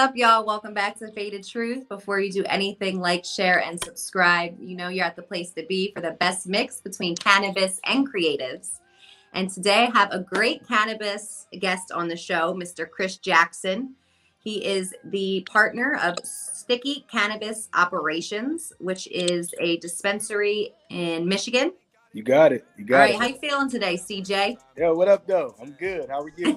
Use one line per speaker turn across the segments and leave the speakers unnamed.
What's up, y'all? Welcome back to Faded Truth. Before you do anything, like, share, and subscribe. You know you're at the place to be for the best mix between cannabis and creatives. And today I have a great cannabis guest on the show, Mr. Chris Jackson. He is the partner of Sticky Cannabis Operations, which is a dispensary in Michigan.
You got it. You got
All right,
it.
how you feeling today, CJ?
Yo, what up, though? I'm good. How are you?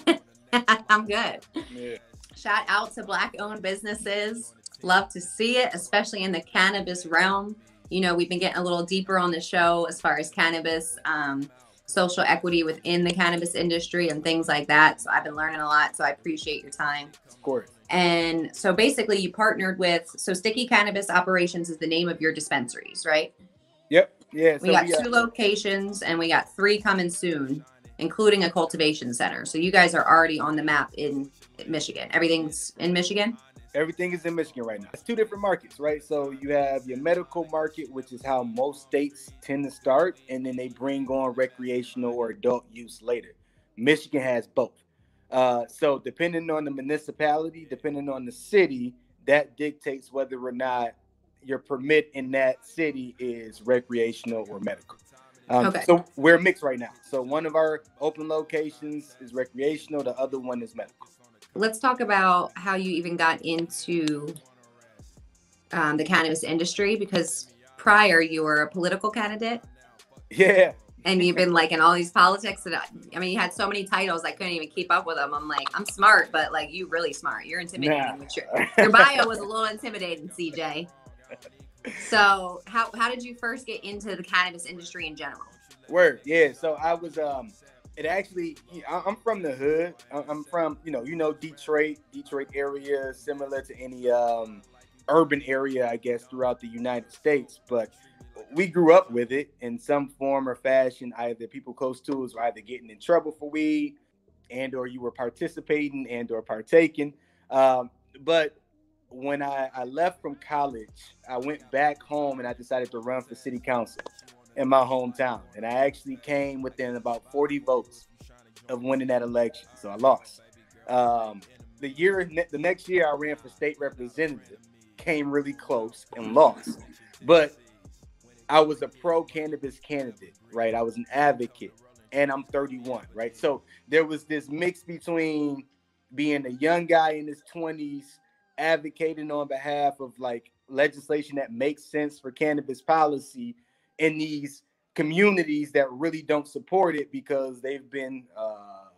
I'm good.
yeah.
Shout out to black owned businesses. Love to see it, especially in the cannabis realm. You know, we've been getting a little deeper on the show as far as cannabis, um, social equity within the cannabis industry, and things like that. So I've been learning a lot. So I appreciate your time.
Of course.
And so basically, you partnered with, so Sticky Cannabis Operations is the name of your dispensaries, right?
Yep. Yeah.
We got two locations and we got three coming soon, including a cultivation center. So you guys are already on the map in Michigan. Everything's in Michigan.
Everything is in Michigan right now. It's two different markets, right? So you have your medical market, which is how most states tend to start, and then they bring on recreational or adult use later. Michigan has both. Uh, so depending on the municipality, depending on the city, that dictates whether or not your permit in that city is recreational or medical. Um,
Okay.
So we're mixed right now. So one of our open locations is recreational, the other one is medical.
Let's talk about how you even got into um, the cannabis industry because prior you were a political candidate
Yeah,
and you've been like in all these politics. And I, I mean, you had so many titles I couldn't even keep up with them. I'm like, I'm smart, but like you really smart. You're intimidating.
Nah.
with Your, your bio was a little intimidating, CJ. So how how did you first get into the cannabis industry in general?
Word, yeah. So I was, um, it actually, I'm from the hood. I'm from, you know, you know, Detroit, Detroit area, similar to any um, urban area, I guess, throughout the United States. But we grew up with it in some form or fashion. Either people close to us were either getting in trouble for weed, and or you were participating and or partaking. Um, but when I, I left from college, I went back home and I decided to run for city council in my hometown. And I actually came within about 40 votes of winning that election. So I lost. Um, the year, the next year, I ran for state representative, came really close and lost. But I was a pro cannabis candidate, right? I was an advocate, and I'm 31, right? So there was this mix between being a young guy in his 20s, advocating on behalf of like legislation that makes sense for cannabis policy in these communities that really don't support it because they've been uh,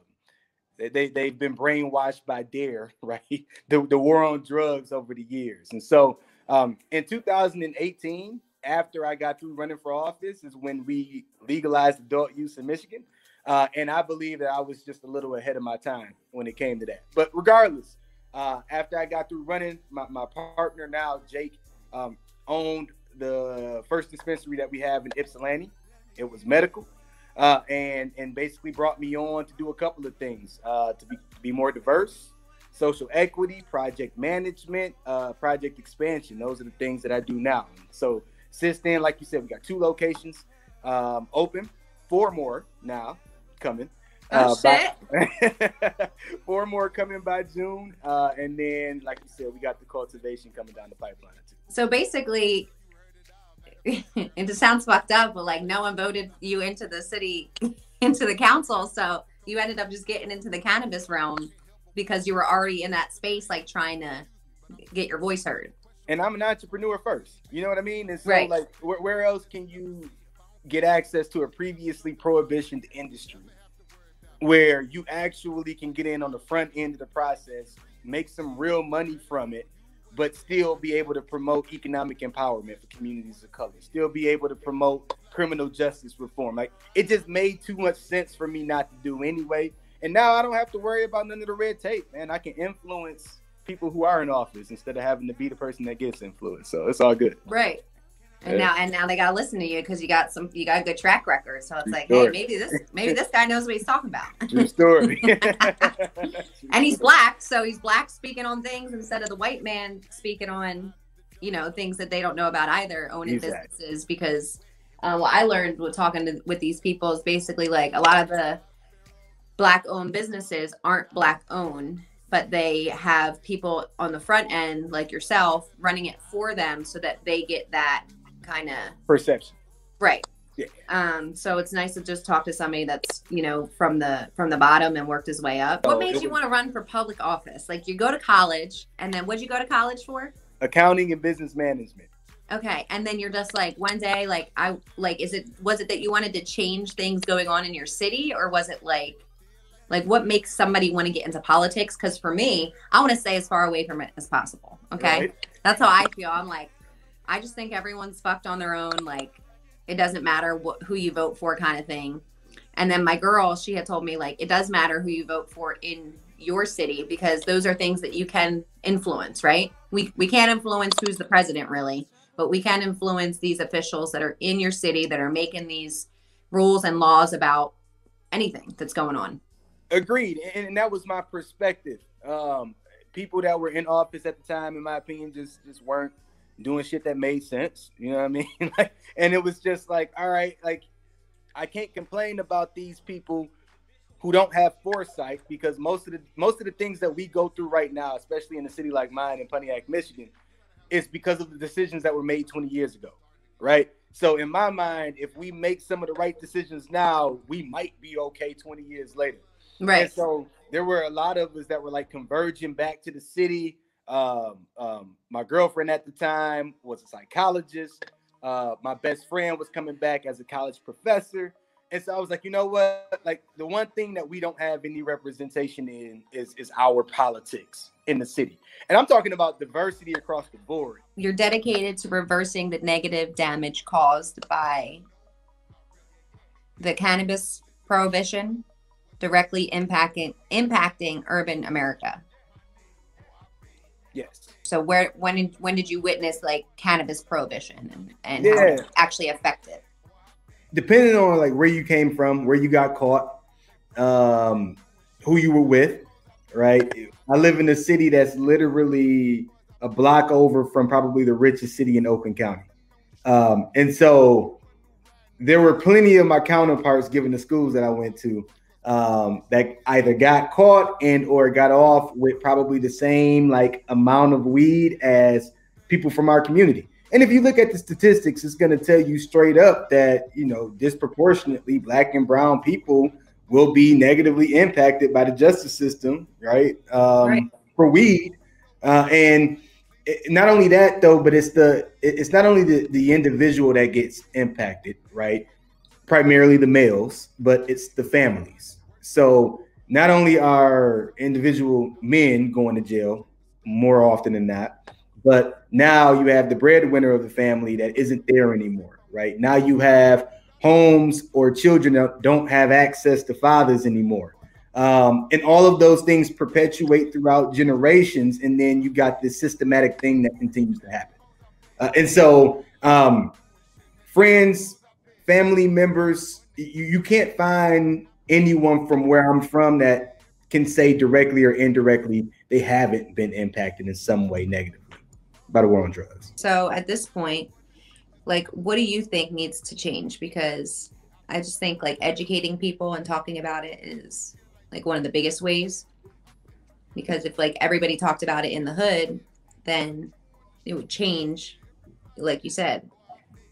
they, they they've been brainwashed by DARE right? The, the war on drugs over the years. And so um, in 2018 after i got through running for office is when we legalized adult use in michigan. Uh, and i believe that i was just a little ahead of my time when it came to that. But regardless uh, after i got through running my, my partner now jake um, owned the first dispensary that we have in Ypsilanti. It was medical, uh, and and basically brought me on to do a couple of things uh, to be be more diverse, social equity, project management, uh, project expansion. Those are the things that I do now. So since then, like you said, we got two locations um, open, four more now coming.
Oh
by-
shit!
four more coming by June, uh, and then, like you said, we got the cultivation coming down the pipeline too.
So basically, it just sounds fucked up, but like no one voted you into the city, into the council. So you ended up just getting into the cannabis realm because you were already in that space, like trying to get your voice heard.
and I'm an entrepreneur first. You know what I mean? And so,
Right.
like, where, where else can you get access to a previously prohibitioned industry where you actually can get in on the front end of the process, make some real money from it, but still be able to promote economic empowerment for communities of color, still be able to promote criminal justice reform? Like, it just made too much sense for me not to do anyway. And now I don't have to worry about none of the red tape, man. I can influence people who are in office instead of having to be the person that gets influenced. So it's all good.
Right. And now and now they gotta listen to you because you got some you got a good track record. So it's like,
Sure.
hey, maybe this maybe this guy knows what he's talking about.
True story.
and he's black, so he's black speaking on things instead of the white man speaking on, you know, things that they don't know about either, owning
Exactly.
businesses. Because uh, what I learned with talking to, with these people is basically like a lot of the black owned businesses aren't black owned, but they have people on the front end like yourself running it for them so that they get that kind of
perception.
Right.
Yeah.
Um, so it's nice to just talk to somebody that's, you know, from the from the bottom and worked his way up. What
Oh,
made you want to run for public office? Like you go to college and then what'd you go to college for?
Accounting and business management.
Okay. And then you're just like one day, like I like is it was it that you wanted to change things going on in your city or was it like like what makes somebody want to get into politics? Because for me, I want to stay as far away from it as possible. Okay.
right?
That's how I feel. I'm like, I just think everyone's fucked on their own. Like, it doesn't matter who you vote for, kind of thing. And then my girl, she had told me like it does matter who you vote for in your city because those are things that you can influence, right? We we can't influence who's the president really, but we can influence these officials that are in your city that are making these rules and laws about anything that's going on.
Agreed, and, and that was my perspective. Um, people that were in office at the time, in my opinion, just just weren't doing shit that made sense. You know what I mean? like, and it was just like, all right, like I can't complain about these people who don't have foresight because most of the most of the things that we go through right now, especially in a city like mine in Pontiac, Michigan, is because of the decisions that were made 20 years ago, right? So in my mind, if we make some of the right decisions now, we might be okay 20 years later.
Right.
And so there were a lot of us that were like converging back to the city. Um, um, my girlfriend at the time was a psychologist. Uh, my best friend was coming back as a college professor. And so I was like, you know what? Like the one thing that we don't have any representation in is is our politics in the city. And I'm talking about diversity across the board.
you're dedicated to reversing the negative damage caused by the cannabis prohibition directly impacting impacting urban America.
Yes.
So where when did- when did you witness like cannabis prohibition and, and how it actually affected?
depending on like where you came from, where you got caught, um, who you were with, right? I live in a city that's literally a block over from probably the richest city in Oakland County. Um, and so there were plenty of my counterparts given the schools that I went to um, that either got caught and or got off with probably the same like amount of weed as people from our community. And if you look at the statistics, it's going to tell you straight up that you know disproportionately black and brown people will be negatively impacted by the justice system, right? Um,
Right.
For weed, uh, and it, not only that though, but it's the it- it's not only the the individual that gets impacted, right? Primarily the males, but it's the families. So not only are individual men going to jail more often than not, but now you have the breadwinner of the family that isn't there anymore, right? Now you have homes or children that don't have access to fathers anymore. Um, and all of those things perpetuate throughout generations. And then you got this systematic thing that continues to happen. Uh, and so, um, friends, family members, you, you can't find anyone from where I'm from that can say directly or indirectly they haven't been impacted in some way negatively by the war on drugs.
So at this point, like what do you think needs to change? Because I just think like educating people and talking about it is like one of the biggest ways. Because if like everybody talked about it in the hood, then it would change, like you said,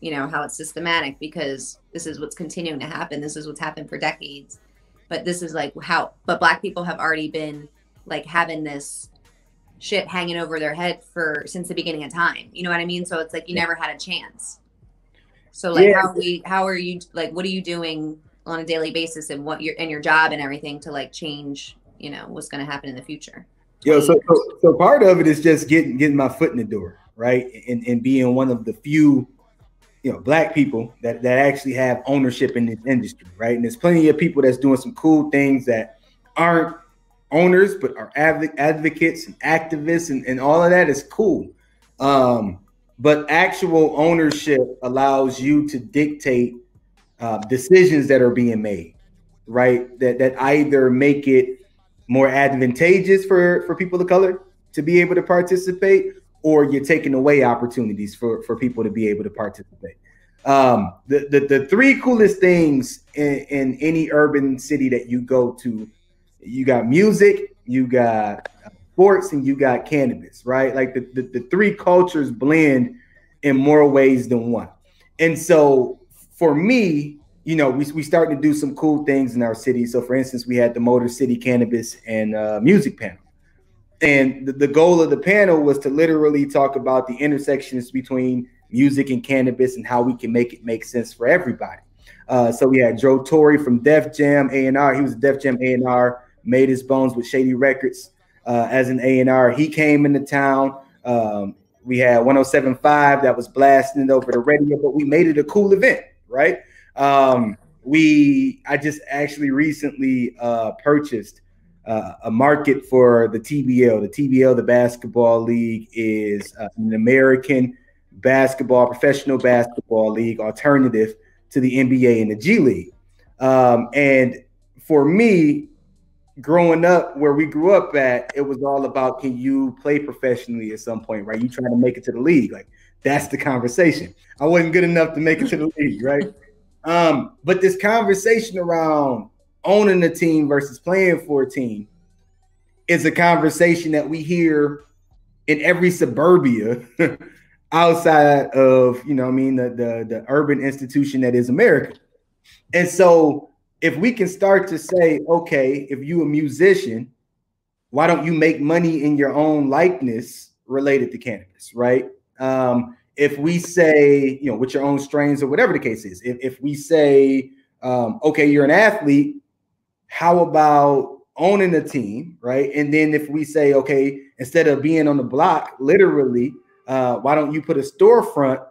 you know, how it's systematic because this is what's continuing to happen. This is what's happened for decades. But this is like how but black people have already been like having this shit hanging over their head for since the beginning of time. You know what I mean? So it's like you
Yeah.
never had a chance. So like
Yeah.
how we how are you like what are you doing on a daily basis and what your and your job and everything to like change, you know, what's gonna happen in the future?
Yo, so, so so part of it is just getting getting my foot in the door, right? And and being one of the few, you know, black people that that actually have ownership in this industry, right? And there's plenty of people that's doing some cool things that aren't owners but are adv- advocates and activists and, and all of that is cool. Um, but actual ownership allows you to dictate uh, decisions that are being made, right? That that either make it more advantageous for for people of color to be able to participate, or you're taking away opportunities for for people to be able to participate. Um, the, the the three coolest things in, in any urban city that you go to, you got music, you got sports, and you got cannabis, right? Like the, the, the three cultures blend in more ways than one. And so for me, you know, we, we started to do some cool things in our city. So for instance, we had the Motor City Cannabis and uh, Music panel. And the, the goal of the panel was to literally talk about the intersections between music and cannabis and how we can make it make sense for everybody. Uh, so we had Joe Torre from Def Jam A&R. He was Def Jam A&R, made his bones with Shady Records uh, as an A&R. He came into town. Um, we had 107.5 that was blasting over the radio, but we made it a cool event, right? Um, we I just actually recently uh, purchased uh, a market for the TBL. The TBL, the basketball league, is uh, an American basketball, professional basketball league alternative to the NBA and the G League. Um, and for me, growing up where we grew up at, it was all about can you play professionally at some point, right? You trying to make it to the league. Like that's the conversation. I wasn't good enough to make it to the league, right? Um, but this conversation around owning a team versus playing for a team is a conversation that we hear in every suburbia outside of you know I mean the, the the urban institution that is America. And so if we can start to say, okay, if you a musician, why don't you make money in your own likeness related to cannabis, right? Um, if we say, you know, with your own strains or whatever the case is, if, if we say, um, okay, you're an athlete, how about owning a team, right? And then if we say, okay, instead of being on the block, literally, uh, why don't you put a storefront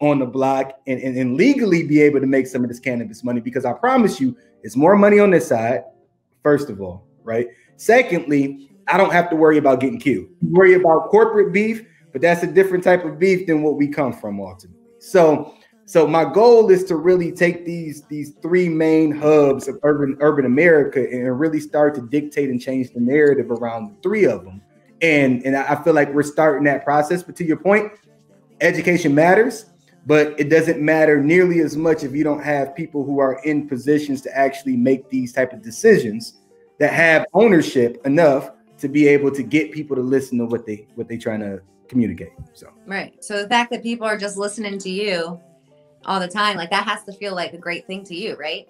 on the block and, and, and legally be able to make some of this cannabis money? Because I promise you, it's more money on this side, first of all, right? Secondly, I don't have to worry about getting killed. Worry about corporate beef but that's a different type of beef than what we come from ultimately. So, so my goal is to really take these these three main hubs of urban urban America and really start to dictate and change the narrative around the three of them. And and I feel like we're starting that process. But to your point, education matters, but it doesn't matter nearly as much if you don't have people who are in positions to actually make these type of decisions that have ownership enough to be able to get people to listen to what they what they trying to communicate. So
right. So the fact that people are just listening to you all the time, like that has to feel like a great thing to you, right?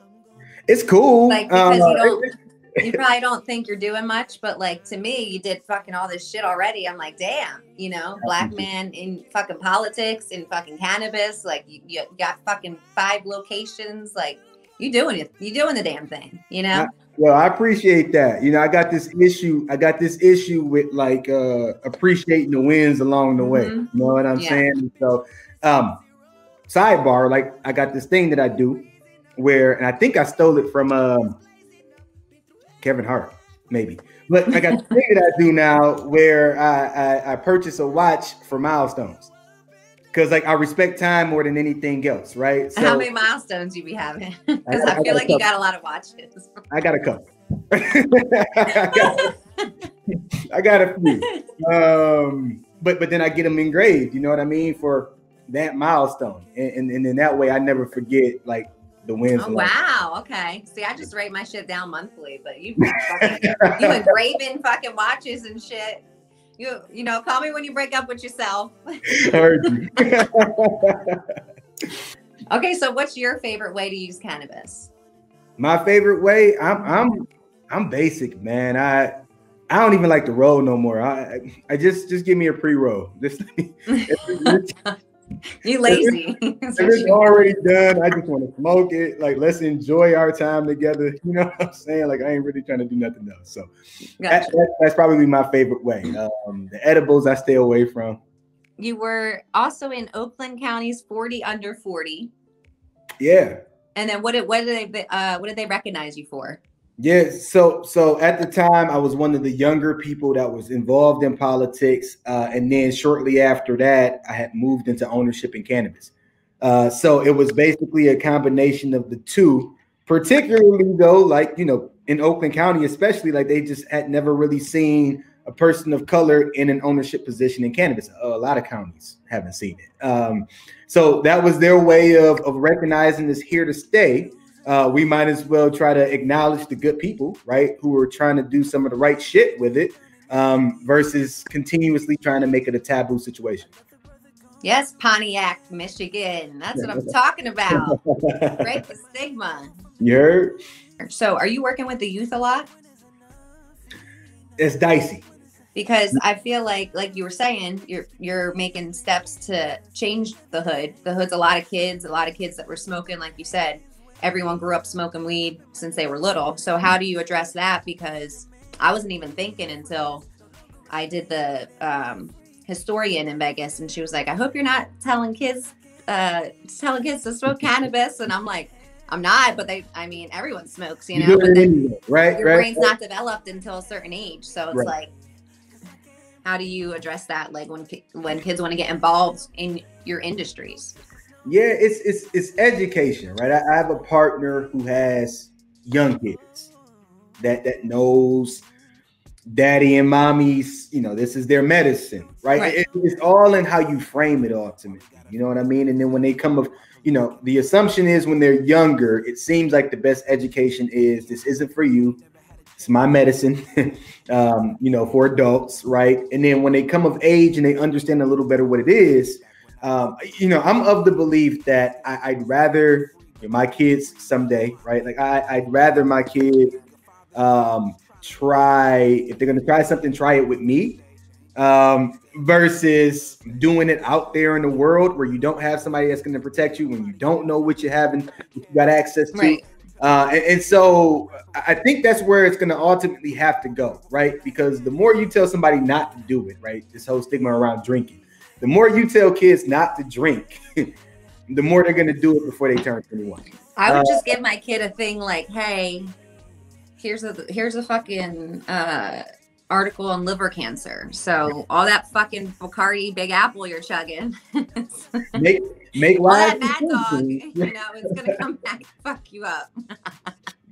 It's cool.
Like because uh, you don't you probably don't think you're doing much, but like to me, you did fucking all this shit already. I'm like, damn, you know, black man in fucking politics, in fucking cannabis, like you, you got fucking five locations, like you doing it, you doing the damn thing, you know.
Well, I appreciate that. You know, I got this issue. I got this issue with like uh appreciating the wins along the way. Mm-hmm. You know what I'm yeah. saying? So, um, sidebar, like I got this thing that I do where, and I think I stole it from um Kevin Hart, maybe. But I got the thing that I do now where I, I, I purchase a watch for milestones because like I respect time more than anything else, right?
So, How many milestones you be having? Because I, I, I, feel like you got a lot of watches.
I got a couple. I, got, I got a few. Um, but but then I get them engraved. You know what I mean for that milestone, and and, and in that way I never forget like the wins.
Oh, wow. Okay. See, I just write my shit down monthly, but you fucking, you engraving fucking watches and shit you you know, call me when you break up with yourself. okay, so what's your favorite way to use cannabis?
My favorite way, I'm I'm I'm basic, man. I I don't even like to roll no more. I I just just give me a pre-roll. This
you lazy.
if it's already done, I just want to smoke it. Like, let's enjoy our time together. You know what I'm saying? Like, I ain't really trying to do nothing else. So gotcha. that, that, that's probably my favorite way. Um, the edibles I stay away from.
You were also in Oakland County's 40 under 40.
Yeah.
And then what did what did they uh, what did they recognize you for?
Yeah, so so at the time I was one of the younger people that was involved in politics, uh, and then shortly after that I had moved into ownership in cannabis. Uh, so it was basically a combination of the two. Particularly though, like you know, in Oakland County, especially, like they just had never really seen a person of color in an ownership position in cannabis. a lot of counties haven't seen it. Um, so that was their way of of recognizing this here to stay. Uh, we might as well try to acknowledge the good people, right, who are trying to do some of the right shit with it, um, versus continuously trying to make it a taboo situation.
Yes, Pontiac, Michigan. That's what I'm talking about. Break the stigma.
You heard?
So, are you working with the youth a lot?
It's dicey
because I feel like, like you were saying, you're you're making steps to change the hood. The hood's a lot of kids, a lot of kids that were smoking, like you said. Everyone grew up smoking weed since they were little. So how do you address that? Because I wasn't even thinking until I did the um, historian in Vegas, and she was like, "I hope you're not telling kids, uh, telling kids to smoke cannabis." And I'm like, "I'm not," but they, I mean, everyone smokes, you know. But then
right,
your
right,
brain's
right.
not developed until a certain age, so it's
Right.
like, how do you address that? Like when when kids want to get involved in your industries.
Yeah, it's it's it's education, right? I, I have a partner who has young kids that that knows daddy and mommy's, you know, this is their medicine, right?
Right.
It- it's all in how you frame it ultimately. You know what I mean? And then when they come of, you know, the assumption is when they're younger, it seems like the best education is this isn't for you. It's my medicine, um, you know, for adults, right? And then when they come of age and they understand a little better what it is, um, you know, I'm of the belief that I, I'd rather my kids someday, right? Like I, I'd rather my kid um, try if they're gonna try something, try it with me, um, versus doing it out there in the world where you don't have somebody that's gonna protect you when you don't know what you haven't, what you got access to.
Right.
Uh, and, and so I I think that's where it's going to ultimately have to go, right? Because the more you tell somebody not to do it, right? This whole stigma around drinking, the more you tell kids not to drink, the more they're going to do it before they turn 21.
I would
Uh,
just give my kid a thing like, "Hey, here's a here's a fucking uh, article on liver cancer. So all that fucking Bacardi Big Apple you're chugging,
Make make wise
that mad dog, you know, it's gonna come back and fuck you up.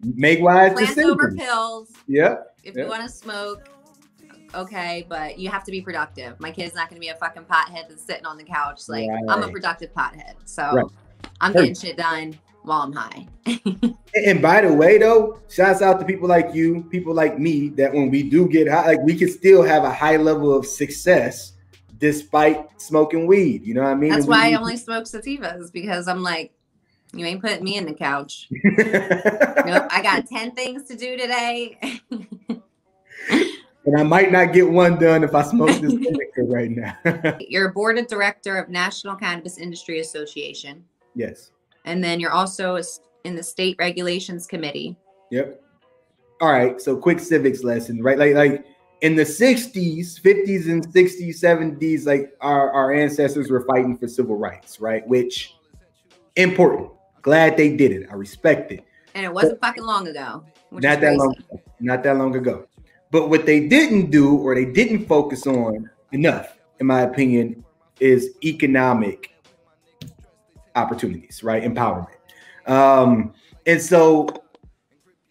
Make wise
Plants over pills.
Yeah.
If
Yeah.
you want to smoke, okay, but you have to be productive. My kid's not gonna be a fucking pothead that's sitting on the couch. Like I'm a productive pothead, so
Right.
I'm getting shit done while I'm high.
And- by the way, though, shouts out to people like you, people like me, that when we do get high, like we can still have a high level of success despite smoking weed. You know what I mean?
That's why I only smoke sativas because I'm like, you ain't putting me in the couch. Nope, I got 10 things to do today.
and I might not get one done if I smoke this indica right now.
you're a board of director of National Cannabis Industry Association,
yes.
and then you're also in the state regulations committee.
Yep. All right. So quick civics lesson, right? Like like in the 60s, 50s, and 60s, 70s, like our, our ancestors were fighting for civil rights, right? Which important. Glad they did it. I respect it.
And it wasn't fucking long ago.
Not that
crazy.
long not that long ago. But what they didn't do or they didn't focus on enough, in my opinion, is economic opportunities, right? Empowerment. Um, and so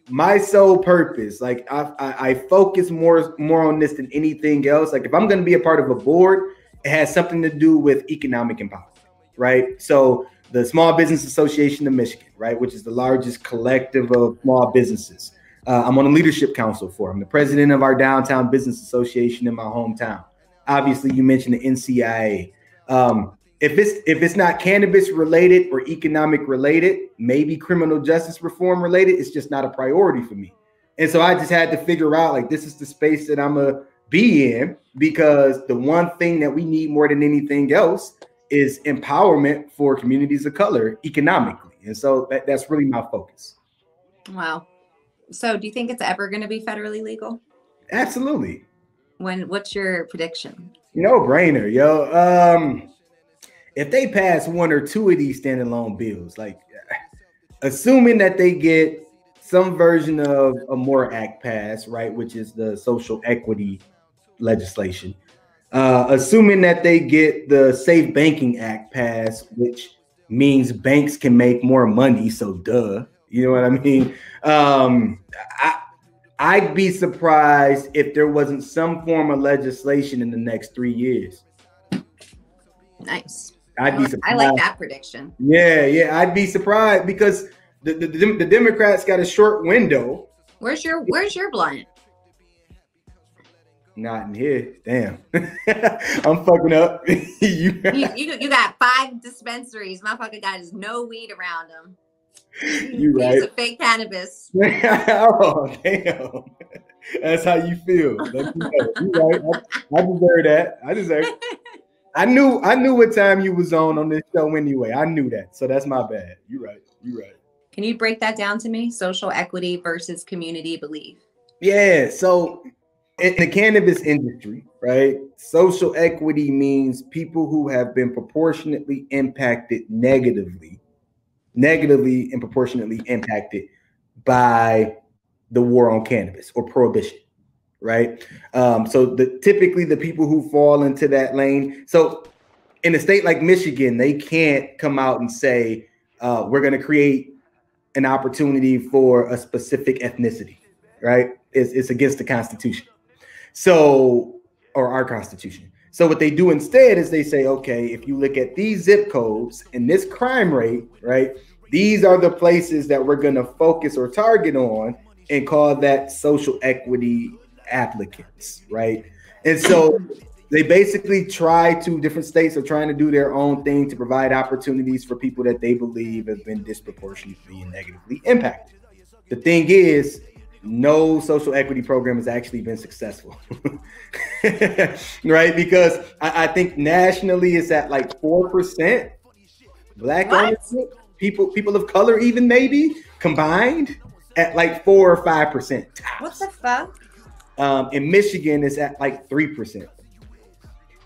my sole purpose, like I, I, I focus more more on this than anything else. Like if I'm to be a part of a board, it has something to do with economic empowerment, right? So the Small Business Association of Michigan, right, which is the largest collective of small businesses. Uh, I'm on a leadership council for. I'm the president of our downtown business association in my hometown. Obviously, you mentioned the NCIA. Um, if it's if it's not cannabis related or economic related, maybe criminal justice reform related, it's just not a priority for me. And so I just had to figure out like this is the space that I'm a be in because the one thing that we need more than anything else is empowerment for communities of color economically. And so that, that's really my focus.
Wow. So do you think it's ever going to be federally legal?
Absolutely.
When what's your prediction?
No brainer, yo. Um, if they pass one or two of these standalone bills, like assuming that they get some version of a MORE Act passed, right, which is the social equity legislation, uh, assuming that they get the Safe Banking Act passed, which means banks can make more money. So, duh, you know what I mean? Um, I, I'd be surprised if there wasn't some form of legislation in the next three years.
Nice.
I'd be surprised.
I like that prediction.
Yeah, yeah, I'd be surprised because the, the, the Democrats got a short window.
Where's your Where's your blunt?
Not in here. Damn. I'm fucking up. you,
you, you, you, got five dispensaries. Motherfucker got his no weed around him.
You right.
Fake cannabis.
oh, damn. That's how you feel. You, you right. I, I deserve that. I deserve I knew I knew what time you was on on this show anyway. I knew that. So that's my bad. You right. You right.
Can you break that down to me? Social equity versus community belief.
Yeah. So in the cannabis industry, right? Social equity means people who have been proportionately impacted negatively, negatively and proportionately impacted by the war on cannabis or prohibition, right? Um, so the typically the people who fall into that lane. So in a state like Michigan, they can't come out and say uh, we're going to create an opportunity for a specific ethnicity, right? It's, it's against the Constitution. So, or our Constitution. So what they do instead is they say, okay, if you look at these zip codes and this crime rate, right? These are the places that we're going to focus or target on and call that social equity applicants, right? And so they basically try to different states are trying to do their own thing to provide opportunities for people that they believe have been disproportionately and negatively impacted. The thing is, no social equity program has actually been successful. right? Because I, I, think nationally it's at like four percent black ownership, people people of color, even maybe combined at like four or five percent.
What the fuck?
Um, in Michigan, it's at like three percent.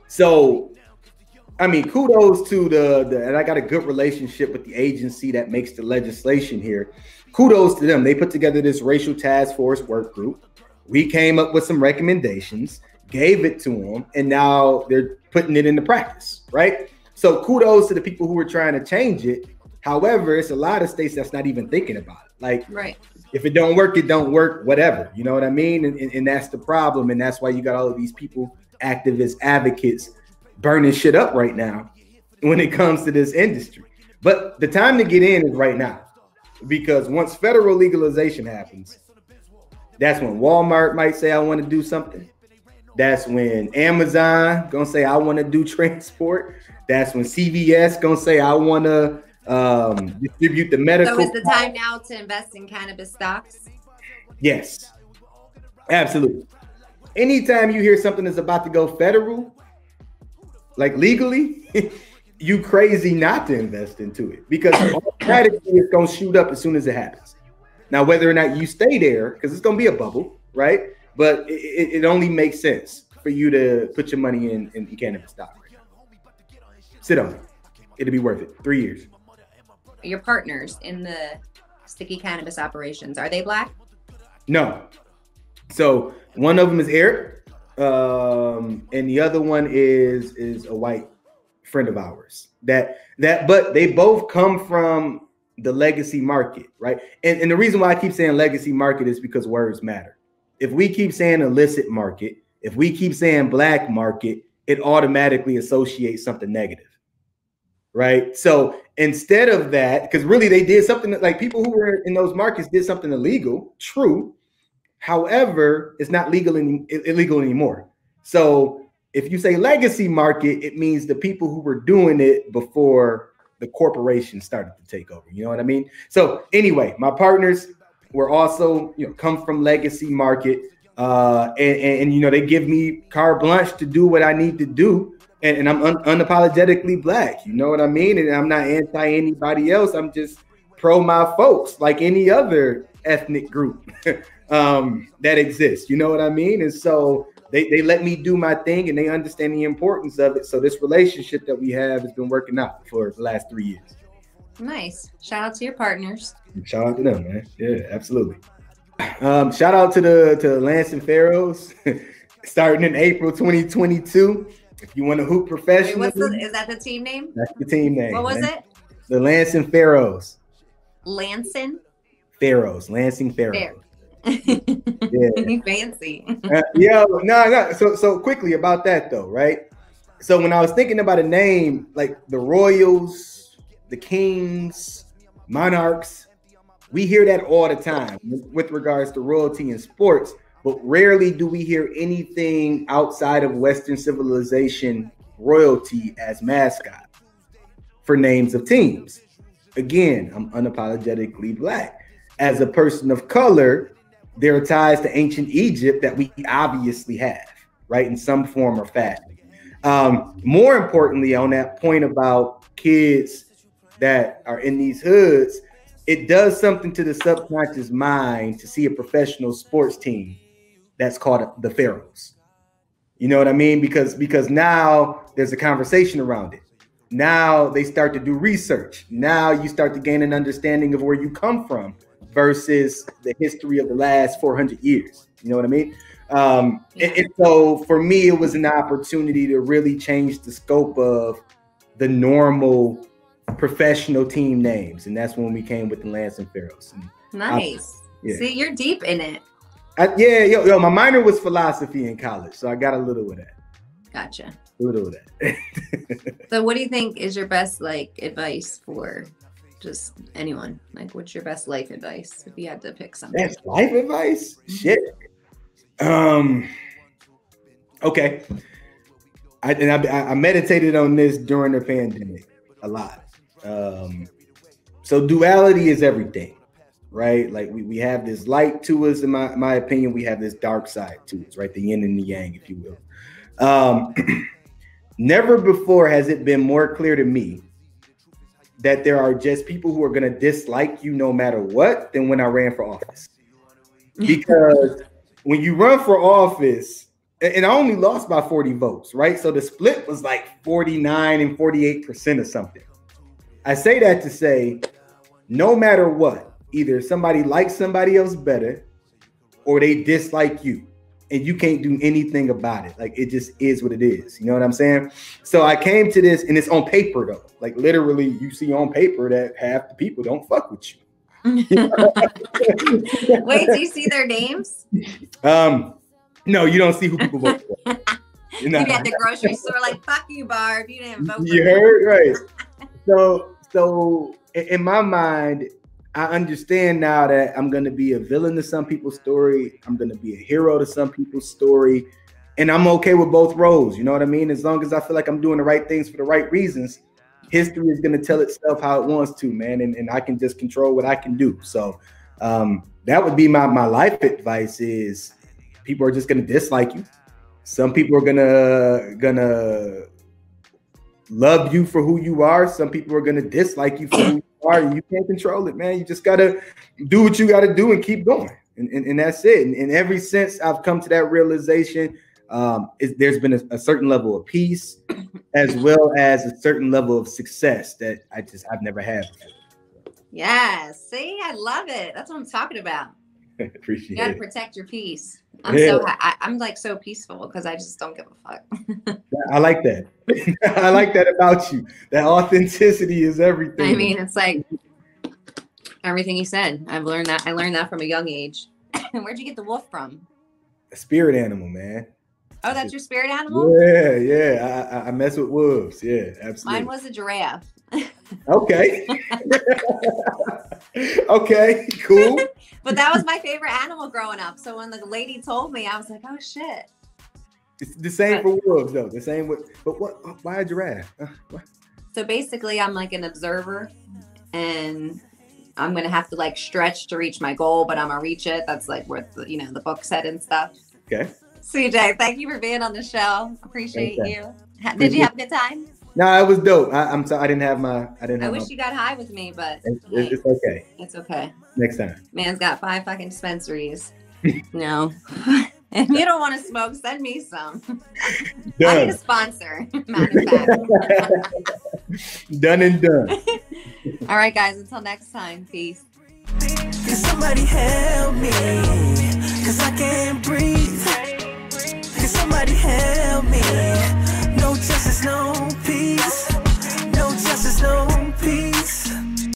So, I mean, kudos to the, the and I got a good relationship with the agency that makes the legislation here kudos to them. They put together this racial task force work group. We came up with some recommendations, gave it to them, and now they're putting it into practice, right? So kudos to the people who were trying to change it. However, it's a lot of states that's not even thinking about it. Like,
right.
if it don't work, it don't work, whatever. You know what I mean? And, and, and that's the problem. And that's why you got all of these people, activists, advocates, burning shit up right now when it comes to this industry. But the time to get in is right now because once federal legalization happens, that's when Walmart might say, I want to do something. That's when Amazon gonna say, I want to do transport. That's when CVS gonna say, I want to um, distribute the medical.
So is the time now to invest in cannabis stocks?
Yes, absolutely. Anytime you hear something is about to go federal, like legally, you crazy not to invest into it because automatically it's gonna shoot up as soon as it happens. Now, whether or not you stay there, because it's gonna be a bubble, right? But it, it, only makes sense for you to put your money in, in cannabis stock. Sit on it. It'll be worth it. Three years.
Your partners in the sticky cannabis operations, are they black?
No. So one of them is Eric, um, and the other one is is a white friend of ours. That that but they both come from the legacy market right? And, and the reason why i keep saying legacy market is because words matter. If we keep saying illicit market if we keep saying black market it automatically associates something negative right? So instead of that because really they did something that, like people who were in those markets did something illegal true. However it's not legal any, illegal anymore. So if you say legacy market, it means the people who were doing it before the corporation started to take over. You know what I mean? So anyway, my partners were also, you know, come from legacy market. Uh, and, and, and you know, they give me carte blanche to do what I need to do. And, and I'm un- unapologetically black. You know what I mean? And I'm not anti anybody else. I'm just pro my folks, like any other ethnic group um, that exists. You know what I mean? And so they, they let me do my thing and they understand the importance of it. So this relationship that we have has been working out for the last three years.
Nice. Shout out to your partners.
Shout out to them, man. Yeah, absolutely. Um, shout out to the to Lansing Pharaohs starting in April 2022. If you want to hoop professionally,
is that the team name?
That's the team name.
What was man. it?
The Lansing Pharaohs.
Lansing.
Pharaohs. Lansing Pharaohs. Fair
yeah. Fancy.
uh, yeah, no, no. So, so quickly about that though, right? So when I was thinking about a name like the Royals, the Kings, Monarchs, We hear that all the time with regards to royalty in sports, but rarely do we hear anything outside of Western civilization royalty as mascot for names of teams. Again, I'm unapologetically black. As a person of color, there are ties to ancient Egypt that we obviously have, right, in some form or fashion. Um, more importantly, on that point about kids that are in these hoods, it does something to the subconscious mind to see a professional sports team that's called the Pharaohs. You know what I mean? Because because now there's a conversation around it. Now they start to do research. Now you start to gain an understanding of where you come from versus the history of the last 400 years. You know what I mean? Um, and, and so for me, it was an opportunity to really change the scope of the normal professional team names, and that's when we came with the Lansing Pharaohs. And
nice. I, yeah. See, you're deep in it.
I, yeah, yo, yo, my minor was philosophy in college, so I got a little of that.
Gotcha.
A little of that.
so, what do you think is your best like advice for just anyone? Like, what's your best life advice if you had to pick something?
Best life advice? Shit. Um. Okay. I and I, I meditated on this during the pandemic a lot. Um. So duality is everything right? Like we, we have this light to us, in my, my opinion, we have this dark side to us, right? The yin and the yang, if you will. Um, never before has it been more clear to me that there are just people who are going to dislike you no matter what than when I ran for office. Because when you run for office, and I only lost by 40 votes, right? So the split was like 49 and 48% or something. I say that to say, no matter what, either somebody likes somebody else better or they dislike you and you can't do anything about it. Like it just is what it is. You know what I'm saying? So I came to this and it's on paper though. Like literally you see on paper that half the people don't fuck with you.
Wait, do you see their names?
Um no, you don't see who people vote for.
you know, at the grocery store, like "fuck you, Barb." You didn't vote.
You heard right. so, so in my mind, I understand now that I'm gonna be a villain to some people's story. I'm gonna be a hero to some people's story, and I'm okay with both roles. You know what I mean? As long as I feel like I'm doing the right things for the right reasons, history is gonna tell itself how it wants to, man, and, and I can just control what I can do. So um, that would be my my life advice: is people are just gonna dislike you. Some people are gonna gonna love you for who you are. Some people are gonna dislike you for who are. You can't control it, man. You just gotta do what you gotta do and keep going. And, and, and that's it. And, and every since I've come to that realization, um, it, there's been a, a, certain level of peace as well as a certain level of success that I just I've never had.
Yes. See, I love it. That's what I'm talking about.
Appreciate
you gotta
it.
protect your peace. I'm yeah. so I, am like so peaceful because I just don't give a fuck.
I like that. I like that about you. That authenticity is everything.
I mean, it's like everything you said. I've learned that. I learned that from a young age. Where'd you get the wolf from?
A spirit animal, man.
Oh, that's your spirit animal?
Yeah, yeah. I, I mess with wolves. Yeah, absolutely.
Mine was a giraffe.
Okay. okay, cool.
but that was my favorite animal growing up. So when the lady told me, I was like, oh shit.
It's the same but, for wolves, though. The same with, but what? Why a giraffe? Uh,
so basically, I'm like an observer, and I'm gonna have to like stretch to reach my goal, but I'm gonna reach it. That's like what the, you know the book said and stuff.
Okay.
CJ, thank you for being on the show. Appreciate you. Did you have a good time?
No, it was dope. I, am sorry I didn't have my. I didn't. I
wish
my,
you got high with me, but
it's, hey, it's, okay.
It's okay.
Next time.
Man's got five fucking dispensaries. no. if you don't want to smoke, send me some. Done. I need a sponsor.
done and done.
All right, guys. Until next time. Peace.
Can somebody help me? Cause I can't breathe. Can somebody help me? No justice, no peace. No justice, no peace.